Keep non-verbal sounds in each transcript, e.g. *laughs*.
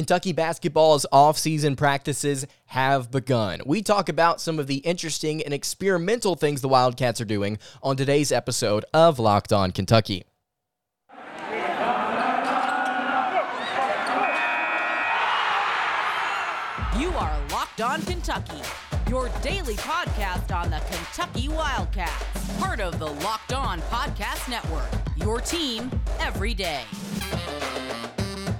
Kentucky basketball's off-season practices have begun. We talk about some of the interesting and experimental things the Wildcats are doing on today's episode of Locked On Kentucky. You are Locked On Kentucky, your daily podcast on the Kentucky Wildcats, part of the Locked On Podcast Network. Your team every day.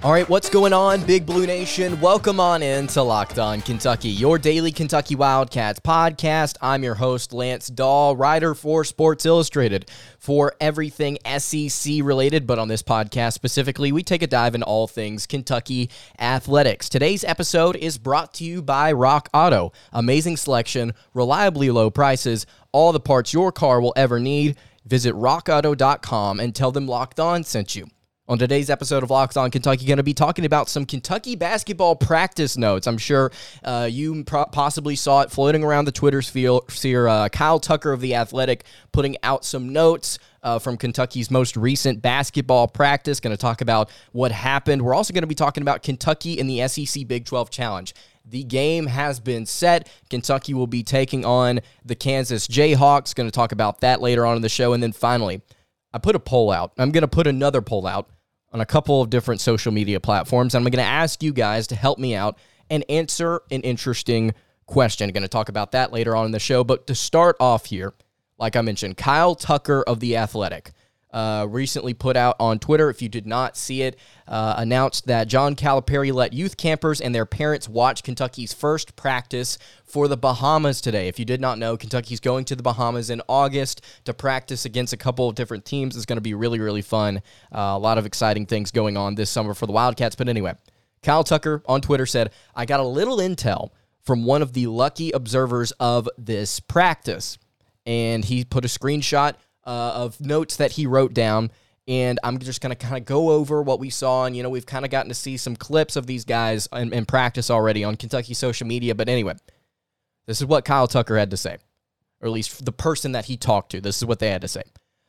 All right, what's going on, Big Blue Nation? Welcome on in to Locked On Kentucky, your daily Kentucky Wildcats podcast. I'm your host, Lance Dawe, writer for Sports Illustrated for everything SEC related. But on this podcast specifically, we take a dive in all things Kentucky athletics. Today's episode is brought to you by Rock Auto. Amazing selection, reliably low prices, all the parts your car will ever need. Visit rockauto.com and tell them Locked On sent you. On today's episode of Locked On Kentucky, going to be talking about some Kentucky basketball practice notes. I'm sure uh, you pro- possibly saw it floating around the Twitter sphere. Uh, Kyle Tucker of The Athletic putting out some notes uh, from Kentucky's most recent basketball practice. Going to talk about what happened. We're also going to be talking about Kentucky in the SEC Big 12 Challenge. The game has been set. Kentucky will be taking on the Kansas Jayhawks. Going to talk about that later on in the show. And then finally, I put a poll out. I'm going to put another poll out on a couple of different social media platforms. And I'm going to ask you guys to help me out and answer an interesting question. I'm going to talk about that later on in the show. But to start off here, like I mentioned, Kyle Tucker of The Athletic uh, recently put out on Twitter, if you did not see it, uh, announced that John Calipari let youth campers and their parents watch Kentucky's first practice for the Bahamas today. If you did not know, Kentucky's going to the Bahamas in August to practice against a couple of different teams. It's going to be really, really fun. Uh, a lot of exciting things going on this summer for the Wildcats. But anyway, Kyle Tucker on Twitter said, I got a little intel from one of the lucky observers of this practice. And he put a screenshot uh, of notes that he wrote down. And I'm just going to kind of go over what we saw. And, you know, we've kind of gotten to see some clips of these guys in, in practice already on Kentucky social media. But anyway, this is what Kyle Tucker had to say, or at least the person that he talked to. This is what they had to say.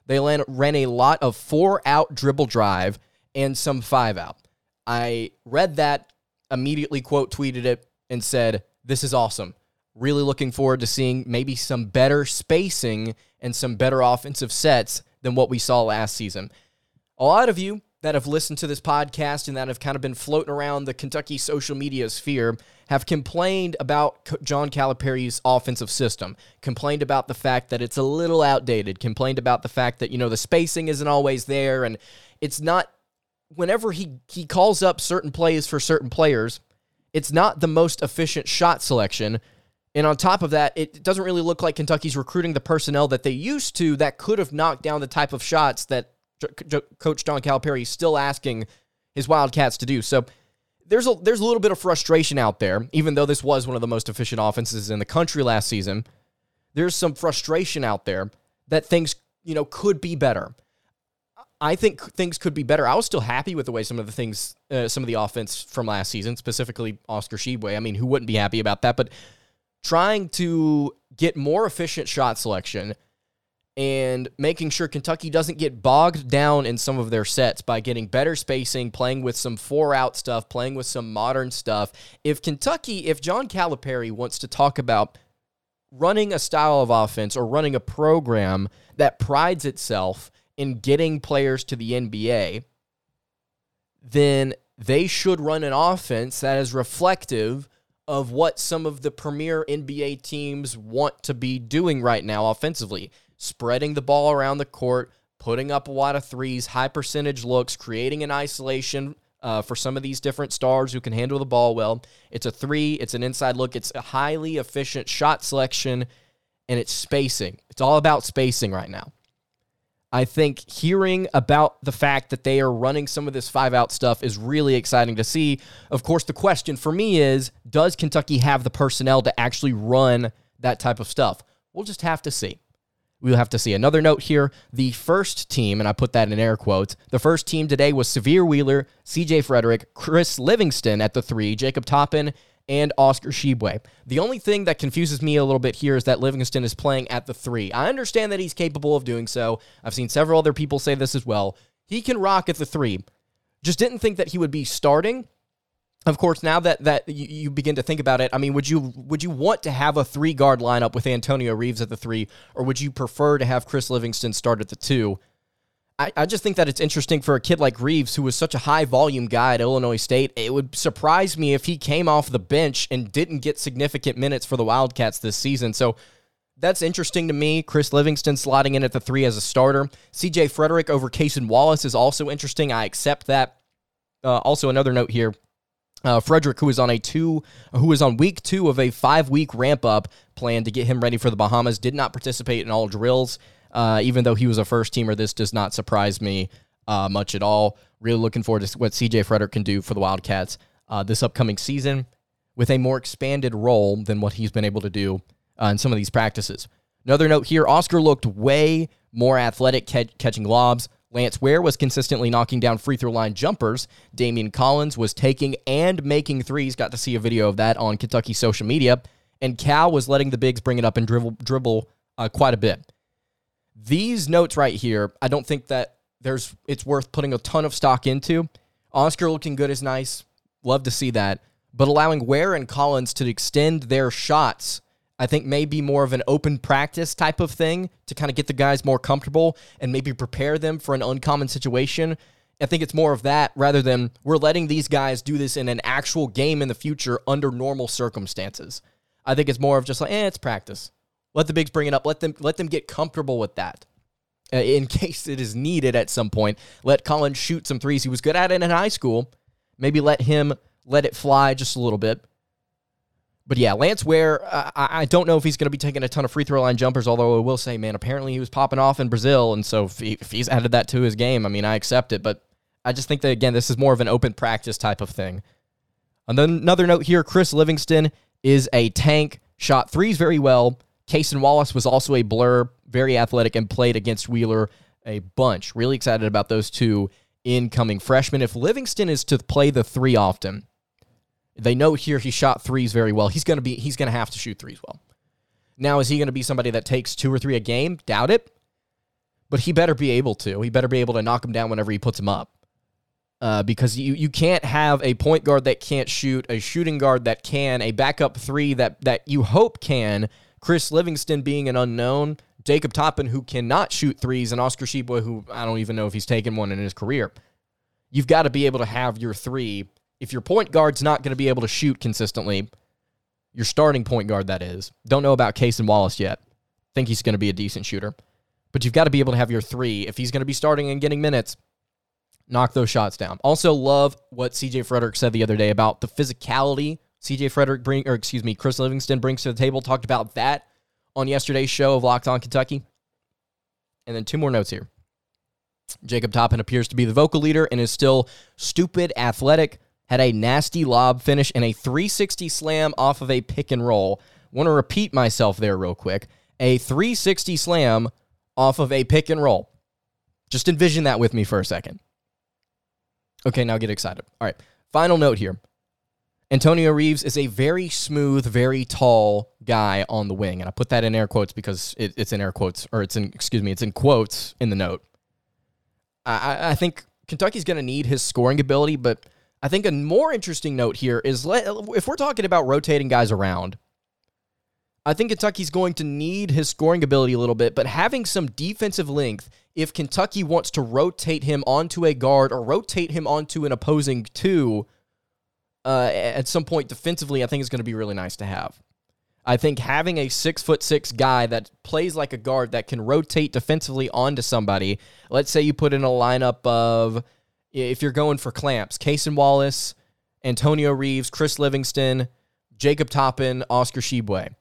They ran a lot of four out dribble drive and some five out. I read that, immediately quote tweeted it, and said, This is awesome. Really looking forward to seeing maybe some better spacing and some better offensive sets than what we saw last season. A lot of you that have listened to this podcast and that have kind of been floating around the Kentucky social media sphere have complained about John Calipari's offensive system, complained about the fact that it's a little outdated, complained about the fact that, you know, the spacing isn't always there and it's not whenever he he calls up certain plays for certain players, it's not the most efficient shot selection and on top of that, it doesn't really look like Kentucky's recruiting the personnel that they used to that could have knocked down the type of shots that Coach John Calipari is still asking his Wildcats to do. So there's a there's a little bit of frustration out there, even though this was one of the most efficient offenses in the country last season. There's some frustration out there that things you know could be better. I think things could be better. I was still happy with the way some of the things, uh, some of the offense from last season, specifically Oscar Tshiebwe. I mean, who wouldn't be happy about that? But trying to get more efficient shot selection and making sure Kentucky doesn't get bogged down in some of their sets by getting better spacing, playing with some four out stuff, playing with some modern stuff. If Kentucky, if John Calipari wants to talk about running a style of offense or running a program that prides itself in getting players to the NBA, then they should run an offense that is reflective of what some of the premier NBA teams want to be doing right now offensively. Spreading the ball around the court, putting up a lot of threes, high percentage looks, creating an isolation uh, for some of these different stars who can handle the ball well. It's a three, it's an inside look, it's a highly efficient shot selection, and it's spacing. It's all about spacing right now. I think hearing about the fact that they are running some of this five out stuff is really exciting to see. Of course, the question for me is does Kentucky have the personnel to actually run that type of stuff? We'll just have to see. We'll have to see. Another note here the first team, and I put that in air quotes, the first team today was Sahvir Wheeler, CJ Frederick, Chris Livingston at the three, Jacob Toppin, and Oscar Tshiebwe. The only thing that confuses me a little bit here is that Livingston is playing at the three. I understand that he's capable of doing so. I've seen several other people say this as well. He can rock at the three. Just didn't think that he would be starting. of course, now that that you, you, begin to think about it, I mean, would you would you want to have a three guard lineup with Antonio Reeves at the three, or would you prefer to have Chris Livingston start at the two? I, I just think that it's interesting for a kid like Reeves, who was such a high volume guy at Illinois State. It would surprise me if he came off the bench and didn't get significant minutes for the Wildcats this season. So that's interesting to me. Chris Livingston slotting in at the three as a starter. CJ Frederick over Cason Wallace is also interesting. I accept that. Uh, also, another note here uh, Frederick, who is on a two, who is on week two of a five week ramp up plan to get him ready for the Bahamas, did not participate in all drills. Uh, even though he was a first teamer, this does not surprise me uh, much at all. Really looking forward to what CJ Frederick can do for the Wildcats uh, this upcoming season with a more expanded role than what he's been able to do uh, in some of these practices. Another note here Oscar looked way more athletic catching lobs. Lance Ware was consistently knocking down free throw line jumpers. Daimion Collins was taking and making threes. Got to see a video of that on Kentucky social media. And Cal was letting the bigs bring it up and dribble, dribble uh, quite a bit. These notes right here, I don't think that there's it's worth putting a ton of stock into. Oscar looking good is nice. Love to see that. But allowing Ware and Collins to extend their shots I think maybe more of an open practice type of thing to kind of get the guys more comfortable and maybe prepare them for an uncommon situation. I think it's more of that rather than we're letting these guys do this in an actual game in the future under normal circumstances. I think it's more of just like, eh, it's practice. Let the bigs bring it up. Let them let them get comfortable with that. Uh, in *laughs* case it is needed at some point, let Collins shoot some threes. He was good at it in high school. Maybe let him let it fly just a little bit but yeah, Lance Ware, uh, I, don't know if he's going to be taking a ton of free throw line jumpers, although I will say, man, apparently he was popping off in Brazil. And so if, he, if he's added that to his game, I mean, I accept it. But I just think that, again, this is more of an open practice type of thing. And then another note here Chris Livingston is a tank, shot threes very well. Cason Wallace was also a blur, very athletic, and played against Wheeler a bunch. Really excited about those two incoming freshmen. If Livingston is to play the three often, they know here he shot threes very well. He's to be he's to have to shoot threes well. Now is he to be somebody that takes two or three a game? Doubt it. But he better be able to. He better be able to knock him down whenever he puts him up. Uh, because you you can't have a point guard that can't shoot, a shooting guard that can, a backup three that that you hope can. Chris Livingston being an unknown, Jacob Toppin who cannot shoot threes, and Oscar Tshiebwe, who I don't even know if he's taken one in his career. You've got to be able to have your three if your point guard's not going to be able to shoot consistently, your starting point guard, that is, don't know about Cason Wallace yet. Think he's going to be a decent shooter. But you've got to be able to have your three. If he's going to be starting and getting minutes, knock those shots down. Also, love what CJ Frederick said the other day about the physicality CJ Frederick bring, or excuse me, Chris Livingston brings to the table. Talked about that on yesterday's show of Locked On Kentucky. And then two more notes here. Jacob Toppin appears to be the vocal leader and is still stupid, athletic, had a nasty lob finish and a 360 slam off of a pick and roll. Want to repeat myself there real quick. A 360 slam off of a pick and roll. Just envision that with me for a second. Okay, now get excited. All right, final note here. Antonio Reeves is a very smooth, very tall guy on the wing. And I put that in air quotes because it, it's in air quotes, or it's in, excuse me, it's in quotes in the note. I, I think Kentucky's going to need his scoring ability, but I think a more interesting note here is if we're talking about rotating guys around, I think Kentucky's going to need his scoring ability a little bit, but having some defensive length, if Kentucky wants to rotate him onto a guard or rotate him onto an opposing two uh, at some point defensively, I think is going to be really nice to have. I think having a six foot six guy that plays like a guard that can rotate defensively onto somebody, let's say you put in a lineup of if you're going for clamps, Cason Wallace, Antonio Reeves, Chris Livingston, Jacob Toppin, Oscar Tshiebwe.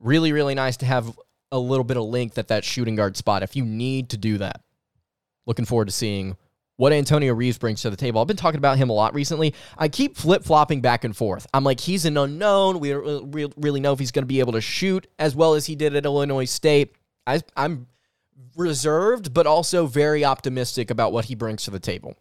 Really, really nice to have a little bit of length at that shooting guard spot if you need to do that. Looking forward to seeing what Antonio Reeves brings to the table. I've been talking about him a lot recently. I keep flip flopping back and forth. I'm like, he's an unknown. We don't really know if he's going to be able to shoot as well as he did at Illinois State. I, I'm reserved, but also very optimistic about what he brings to the table.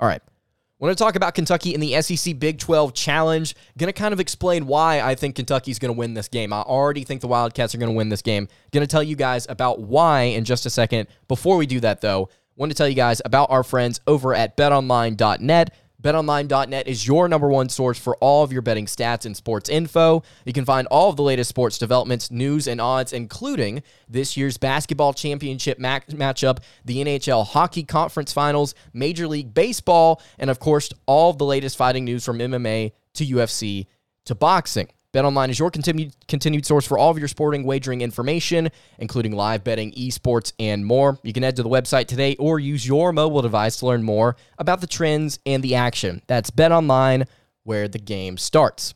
All right. I want to talk about Kentucky in the SEC Big 12 Challenge. Going to kind of explain why I think Kentucky's going to win this game. I already think the Wildcats are going to win this game. Going to tell you guys about why in just a second. Before we do that, though, want to tell you guys about our friends over at betonline.net. BetOnline.net is your number one source for all of your betting stats and sports info. You can find all of the latest sports developments, news, and odds, including this year's basketball championship matchup, the NHL Hockey Conference Finals, Major League Baseball, and of course, all of the latest fighting news from MMA to UFC to boxing. BetOnline is your continued continued source for all of your sporting wagering information, including live betting, esports, and more. You can head to the website today or use your mobile device to learn more about the trends and the action. That's BetOnline, where the game starts.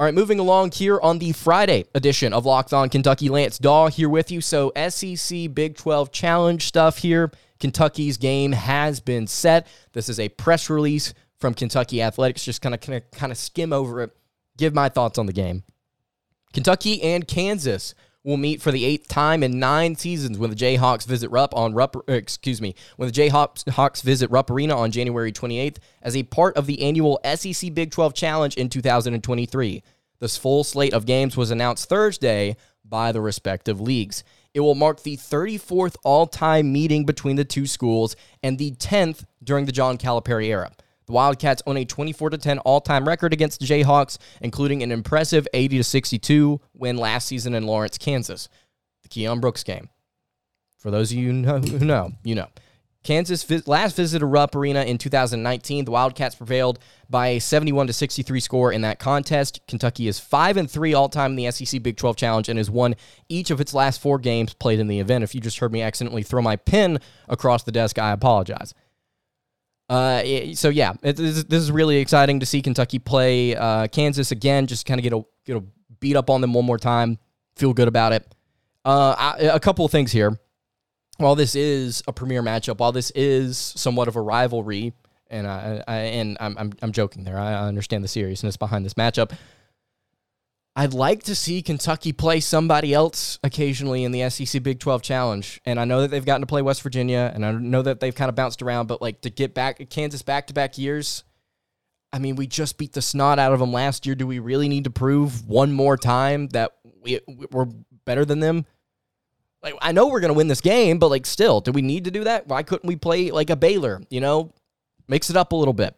All right, moving along here on the Friday edition of Locked On Kentucky, Lance Dawe here with you. So, SEC Big 12 Challenge stuff here. Kentucky's game has been set. This is a press release from Kentucky Athletics. Just kind of kind of skim over it give my thoughts on the game. Kentucky and Kansas will meet for the eighth time in nine seasons when the Jayhawks visit Rupp on Rupp. Uh, excuse me, when the Jayhawks visit Rupp Arena on January 28th as a part of the annual SEC Big 12 Challenge in 2023. This full slate of games was announced Thursday by the respective leagues. It will mark the 34th all-time meeting between the two schools and the 10th during the John Calipari era. The Wildcats own a 24 10 all time record against the Jayhawks, including an impressive 80 62 win last season in Lawrence, Kansas. The Keion Brooks game. For those of you who know, you know. Kansas last visited Rupp Arena in 2019. The Wildcats prevailed by a 71 to 63 score in that contest. Kentucky is 5 and 3 all-time in the SEC Big 12 Challenge and has won each of its last 4 games played in the event. If you just heard me accidentally throw my pen across the desk, I apologize. Uh, so yeah, it, this, this, is really exciting to see Kentucky play uh, Kansas again. Just kind of get a get a beat up on them one more time. Feel good about it. Uh, I, a couple of things here. While this is a premier matchup, while this is somewhat of a rivalry, and I, I and I'm, I'm I'm joking there. I understand the seriousness behind this matchup. I'd like to see Kentucky play somebody else occasionally in the SEC Big 12 Challenge. And I know that they've gotten to play West Virginia, and I know that they've kind of bounced around, but like to get back Kansas back to back years, I mean, we just beat the snot out of them last year. Do we really need to prove one more time that we, we're better than them? Like, I know we're going to win this game, but like, still, do we need to do that? Why couldn't we play like a Baylor? You know, mix it up a little bit.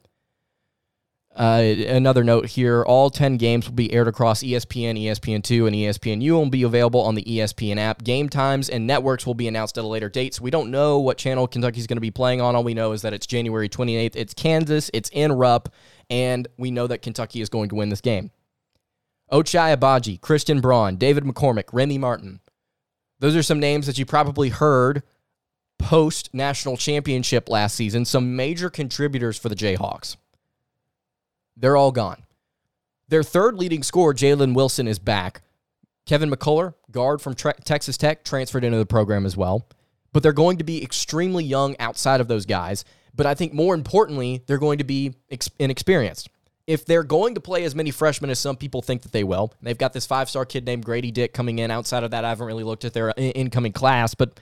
Uh, another note here all 10 games will be aired across ESPN, ESPN2, and ESPNU and will be available on the ESPN app. Game times and networks will be announced at a later date. So we don't know what channel Kentucky's going to be playing on. All we know is that it's January 28th. It's Kansas, it's in Rupp, and we know that Kentucky is going to win this game. Ochai Agbaji, Christian Braun, David McCormack, Remy Martin. Those are some names that you probably heard post national championship last season, some major contributors for the Jayhawks. They're all gone. Their third leading scorer, Jalen Wilson, is back. Kevin McCullar, guard from Texas Tech, transferred into the program as well. But they're going to be extremely young outside of those guys. But I think more importantly, they're going to be ex- inexperienced. If they're going to play as many freshmen as some people think that they will, they've got this five star kid named Grady Dick coming in. Outside of that, I haven't really looked at their incoming class, but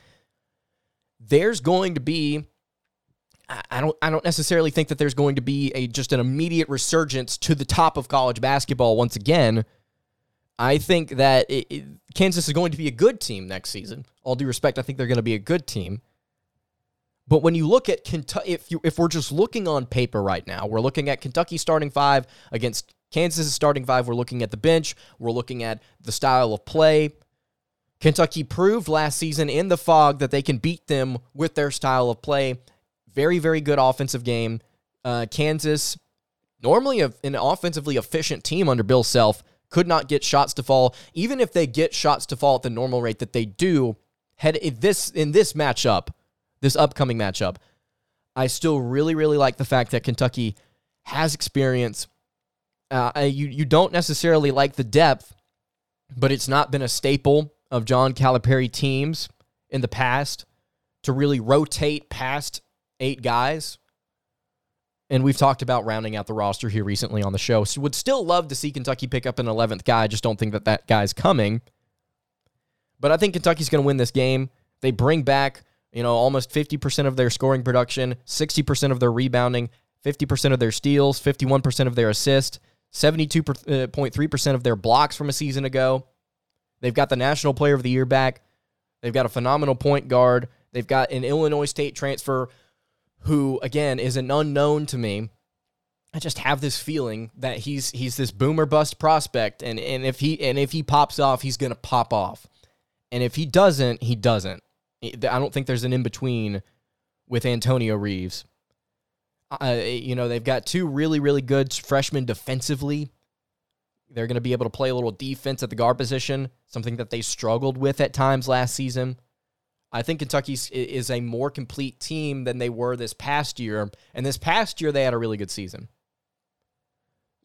there's going to be I don't I don't necessarily think that there's going to be a just an immediate resurgence to the top of college basketball once again. I think that it, it, Kansas is going to be a good team next season. All due respect, I think they're going to be a good team. But when you look at Kentucky, if you if we're just looking on paper right now, we're looking at Kentucky starting five against Kansas starting five. We're looking at the bench. We're looking at the style of play. Kentucky proved last season in the Phog that they can beat them with their style of play. Very, very good offensive game. Uh, Kansas, normally a, an offensively efficient team under Bill Self, could not get shots to fall. Even if they get shots to fall at the normal rate that they do, head in this in this matchup, this upcoming matchup, I still really, really like the fact that Kentucky has experience. Uh, you you don't necessarily like the depth, but it's not been a staple of John Calipari teams in the past to really rotate past eight guys. And we've talked about rounding out the roster here recently on the show. So would still love to see Kentucky pick up an 11th guy. I just don't think that that guy's coming. But I think Kentucky's going to win this game. They bring back, you know, almost 50% of their scoring production, 60% of their rebounding, 50% of their steals, 51% of their assists, 72.3% uh, of their blocks from a season ago. They've got the National Player of the Year back. They've got a phenomenal point guard. They've got an Illinois State transfer who again is an unknown to me. I just have this feeling that he's he's this boomer bust prospect, and and if he and if he pops off, he's gonna pop off, and if he doesn't, he doesn't. I don't think there's an in between with Antonio Reeves. Uh, you know, they've got two really really good freshmen defensively. They're going to be able to play a little defense at the guard position, something that they struggled with at times last season. I think Kentucky is a more complete team than they were this past year. And this past year, they had a really good season.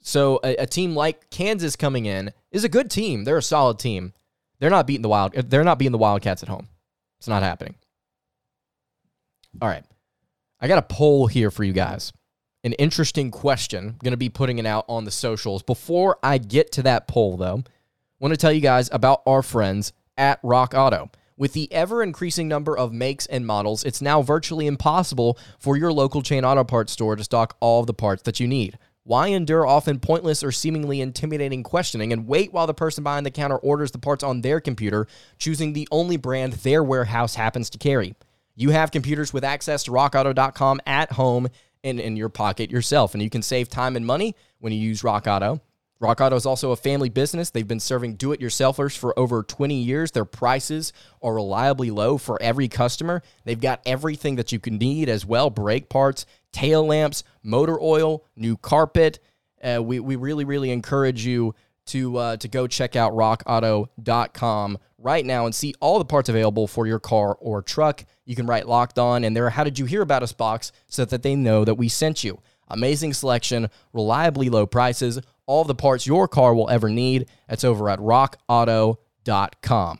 So a, a, team like Kansas coming in is a good team. They're a solid team. They're not beating the wild. They're not beating the Wildcats at home. It's not happening. All right, I got a poll here for you guys. An interesting question. I'm going to be putting it out on the socials. Before I get to that poll, though, I want to tell you guys about our friends at Rock Auto. With the ever increasing number of makes and models, it's now virtually impossible for your local chain auto parts store to stock all of the parts that you need. Why endure often pointless or seemingly intimidating questioning and wait while the person behind the counter orders the parts on their computer, choosing the only brand their warehouse happens to carry? You have computers with access to rockauto.com at home and in your pocket yourself, and you can save time and money when you use Rock Auto. Rock Auto is also a family business. They've been serving do it yourselfers for over 20 years. Their prices are reliably low for every customer. They've got everything that you can need as well brake parts, tail lamps, motor oil, new carpet. Uh, we, we really, really encourage you to, uh, to go check out rockauto.com right now and see all the parts available for your car or truck. You can write locked on in their How Did You Hear About Us box so that they know that we sent you. Amazing selection, reliably low prices all the parts your car will ever need. That's over at rockauto.com.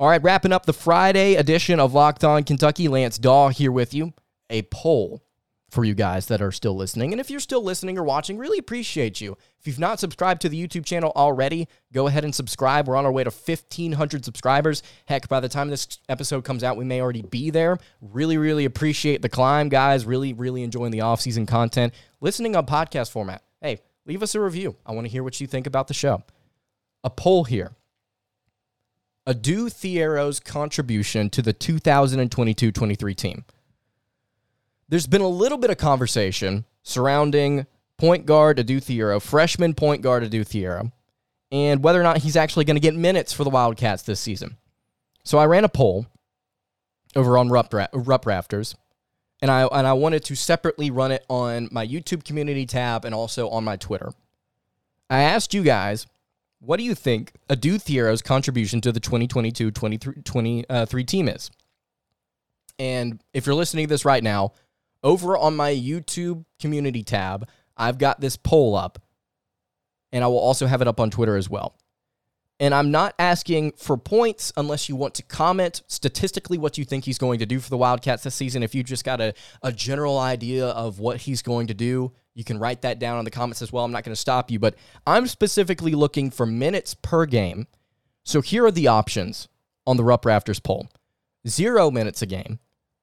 All right, wrapping up the Friday edition of Locked On Kentucky, Lance Dawe here with you. A poll for you guys that are still listening. And if you're still listening or watching, really appreciate you. If you've not subscribed to the YouTube channel already, go ahead and subscribe. We're on our way to 1,500 subscribers. Heck, by the time this episode comes out, we may already be there. Really, really appreciate the climb, guys. Really, really enjoying the off-season content. Listening on podcast format leave us a review. I want to hear what you think about the show. A poll here. Adou Thiero's contribution to the 2022 23 team. There's been a little bit of conversation surrounding point guard Adou Thiero, freshman point guard Adou Thiero, and whether or not he's actually going to get minutes for the Wildcats this season. So I ran a poll over on Rupp, Rupp Rafters and I and I wanted to separately run it on my YouTube community tab and also on my Twitter. I asked you guys, what do you think Adou Thiero's contribution to the 2022-23 uh, team is? And if you're listening to this right now, over on my YouTube community tab, I've got this poll up, and I will also have it up on Twitter as well. And I'm not asking for points unless you want to comment statistically what you think he's going to do for the Wildcats this season. If you just got a, a general idea of what he's going to do, you can write that down in the comments as well. I'm not going to stop you, but I'm specifically looking for minutes per game. So here are the options on the Rupp Rafters poll zero minutes a game,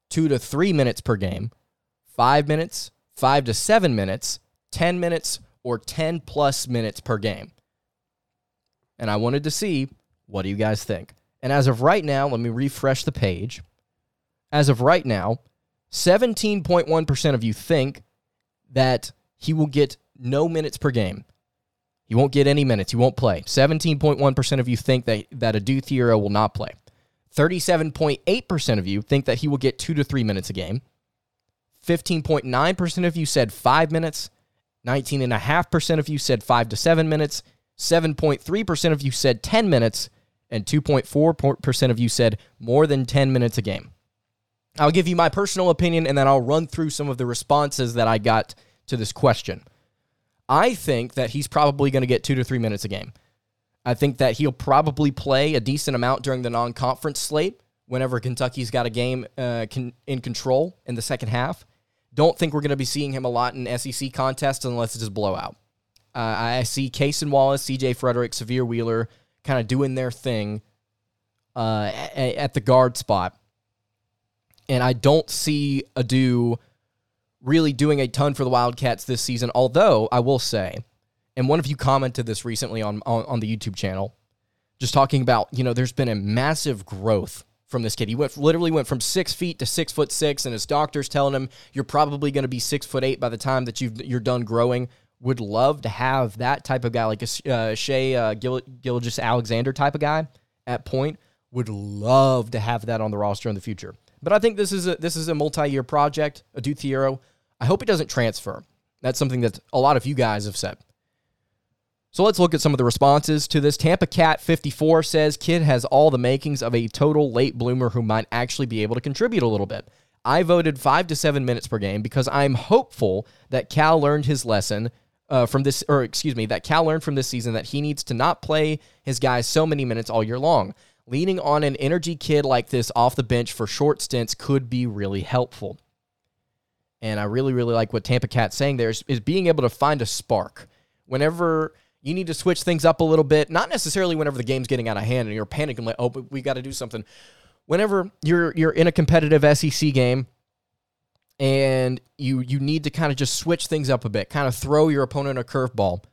two to three minutes per game, five minutes, five to seven minutes, 10 minutes, or 10 plus minutes per game and I wanted to see what do you guys think. And as of right now, let me refresh the page. As of right now, 17.1% of you think that he will get no minutes per game. He won't get any minutes. He won't play. 17.1% of you think that, that Adou Thiero will not play. 37.8% of you think that he will get two to three minutes a game. 15.9% of you said five minutes. 19.5% of you said five to seven minutes. 7.3% of you said 10 minutes, and 2.4% of you said more than 10 minutes a game. I'll give you my personal opinion and then I'll run through some of the responses that I got to this question. I think that he's probably going to get two to three minutes a game. I think that he'll probably play a decent amount during the non conference slate whenever Kentucky's got a game uh, in control in the second half. Don't think we're going to be seeing him a lot in SEC contests unless it's a blowout. Uh, I see Cason Wallace, CJ Frederick, Sahvir Wheeler kind of doing their thing uh, at, at, the guard spot. And I don't see Adou really doing a ton for the Wildcats this season. Although I will say, and one of you commented this recently on, on, on the YouTube channel, just talking about, you know, there's been a massive growth from this kid. He went literally went from six feet to six foot six, and his doctor's telling him you're probably going to be six foot eight by the time that you you're done growing. Would love to have that type of guy, like a uh, Shai uh, Gil- Gilgeous Alexander type of guy at point. Would love to have that on the roster in the future. But I think this is a this is a multi year project. Adou Thiero. I hope it doesn't transfer. That's something that a lot of you guys have said. So let's look at some of the responses to this. Tampa Cat 54 says Kid has all the makings of a total late bloomer who might actually be able to contribute a little bit. I voted five to seven minutes per game because I'm hopeful that Cal learned his lesson uh, from this, or excuse me, that Cal learned from this season that he needs to not play his guys so many minutes all year long. Leaning on an energy kid like this off the bench for short stints could be really helpful. And I really, really like what Tampa Cat's saying there is, is being able to find a spark. Whenever you need to switch things up a little bit. Not necessarily whenever the game's getting out of hand and you're panicking like, oh, but we got to do something. Whenever you're you're in a competitive SEC game and you you need to kind of just switch things up a bit, kind of throw your opponent a curveball.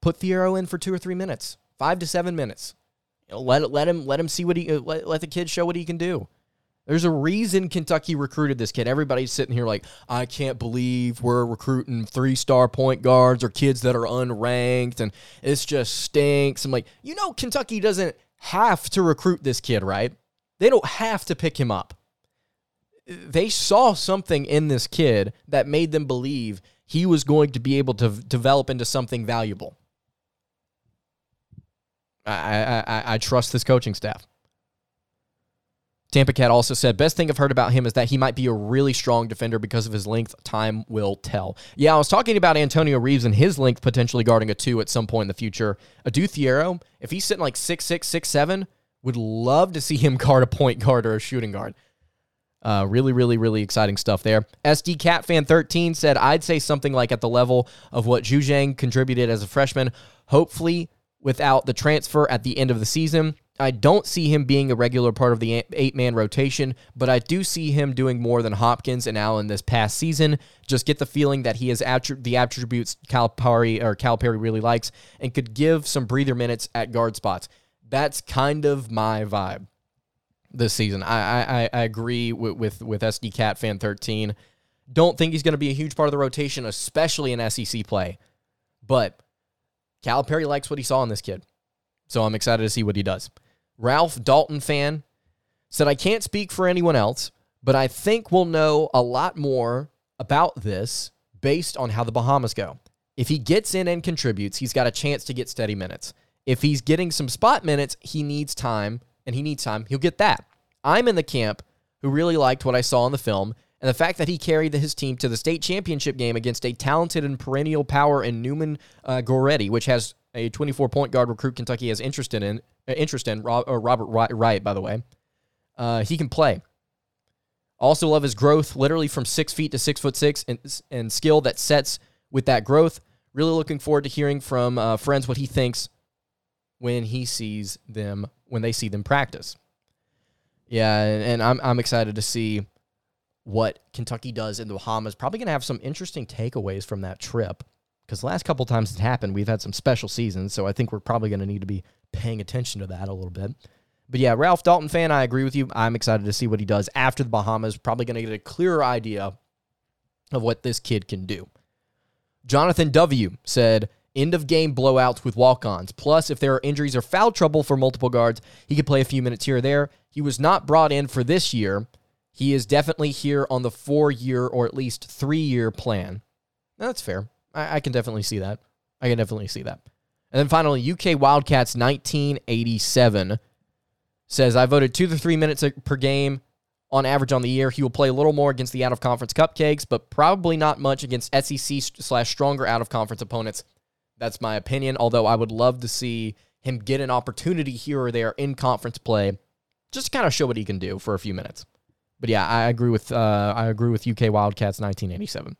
Put Thiero in for two or three minutes, five to seven minutes. You know, let let him let him see what he uh, let, let the kid show what he can do. There's a reason Kentucky recruited this kid. Everybody's sitting here like, I can't believe we're recruiting three star point guards or kids that are unranked and it's just stinks. I'm like, you know, Kentucky doesn't have to recruit this kid, right? They don't have to pick him up. They saw something in this kid that made them believe he was going to be able to develop into something valuable. I, I, I trust this coaching staff. Tampa Cat also said, best thing I've heard about him is that he might be a really strong defender because of his length. Time will tell. Yeah, I was talking about Antonio Reeves and his length potentially guarding a two at some point in the future. Adou Thiero, if he's sitting like six six six seven, would love to see him *laughs* guard a point guard or a shooting guard. Uh, really, really, really exciting stuff there. SD Cat Fan 13 said, I'd say something like at the level of what Juzang contributed as a freshman, hopefully without the transfer at the end of the season. I don't see him being a regular part of the eight man rotation, but I do see him doing more than Hopkins and Allen this past season. Just get the feeling that he has attri- the attributes Calipari or Calipari really likes and could give some breather minutes at guard spots. That's kind of my vibe this season. I I, I agree with, with with SD Cat Fan 13. Don't think he's going to be a huge part of the rotation, especially in SEC play, but Calipari likes what he saw in this kid. So I'm excited to see what he does. Ralph Dalton fan said, I can't speak for anyone else, but I think we'll know a lot more about this based on how the Bahamas go. If he gets in and contributes, he's got a chance to get steady minutes. If he's getting some spot minutes, he needs time, and he needs time, he'll get that. I'm in the camp who really liked what I saw in the film, and the fact that he carried his team to the state championship game against a talented and perennial power in Neumann uh, Goretti, which has a 24 point guard recruit Kentucky has interest in, uh, interest in Robert Wright, by the way. Uh, he can play. Also love his growth, literally from six feet to six foot six, and, and skill that sets with that growth. Really looking forward to hearing from uh, friends what he thinks when he sees them when they see them practice. Yeah, and, and I'm I'm excited to see what Kentucky does in the Bahamas. Probably going to have some interesting takeaways from that trip because the last couple times it's happened, we've had some special seasons. So I think we're probably going to need to be paying attention to that a little bit. But yeah, Ralph Dalton fan, I agree with you. I'm excited to see what he does after the Bahamas. Probably going to get a clearer idea of what this kid can do. Jonathan W. said, end of game blowouts with walk ons. Plus, if there are injuries or foul trouble for multiple guards, he could play a few minutes here or there. He was not brought in for this year. He is definitely here on the four year or at least three year plan. That's fair. I, I can definitely see that. I can definitely see that. And then finally, UK Wildcats 1987 says, I voted two to three minutes per game on average on the year. He will play a little more against the out of conference cupcakes, but probably not much against SEC slash stronger out of conference opponents. That's my opinion. Although I would love to see him get an opportunity here or there in conference play, just to kind of show what he can do for a few minutes. But yeah, I agree with uh, I agree with UK Wildcats 1987.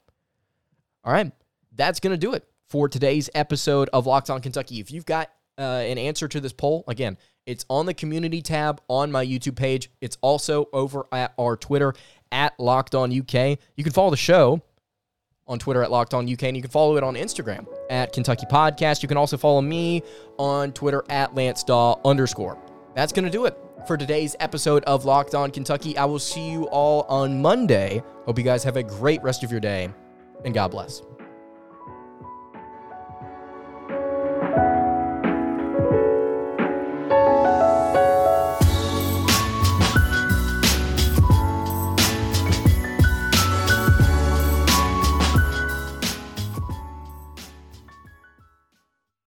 All right, that's to do it for today's episode of Locked On Kentucky. If you've got uh, an answer to this poll, again, it's on the community tab on my YouTube page. It's also over at our Twitter at Locked On UK. You can follow the show on Twitter at Locked On UK, and you can follow it on Instagram at Kentucky Podcast. You can also follow me on Twitter at Lance Dawe underscore. That's going to do it for today's episode of Locked On Kentucky. I will see you all on Monday. Hope you guys have a great rest of your day, and God bless.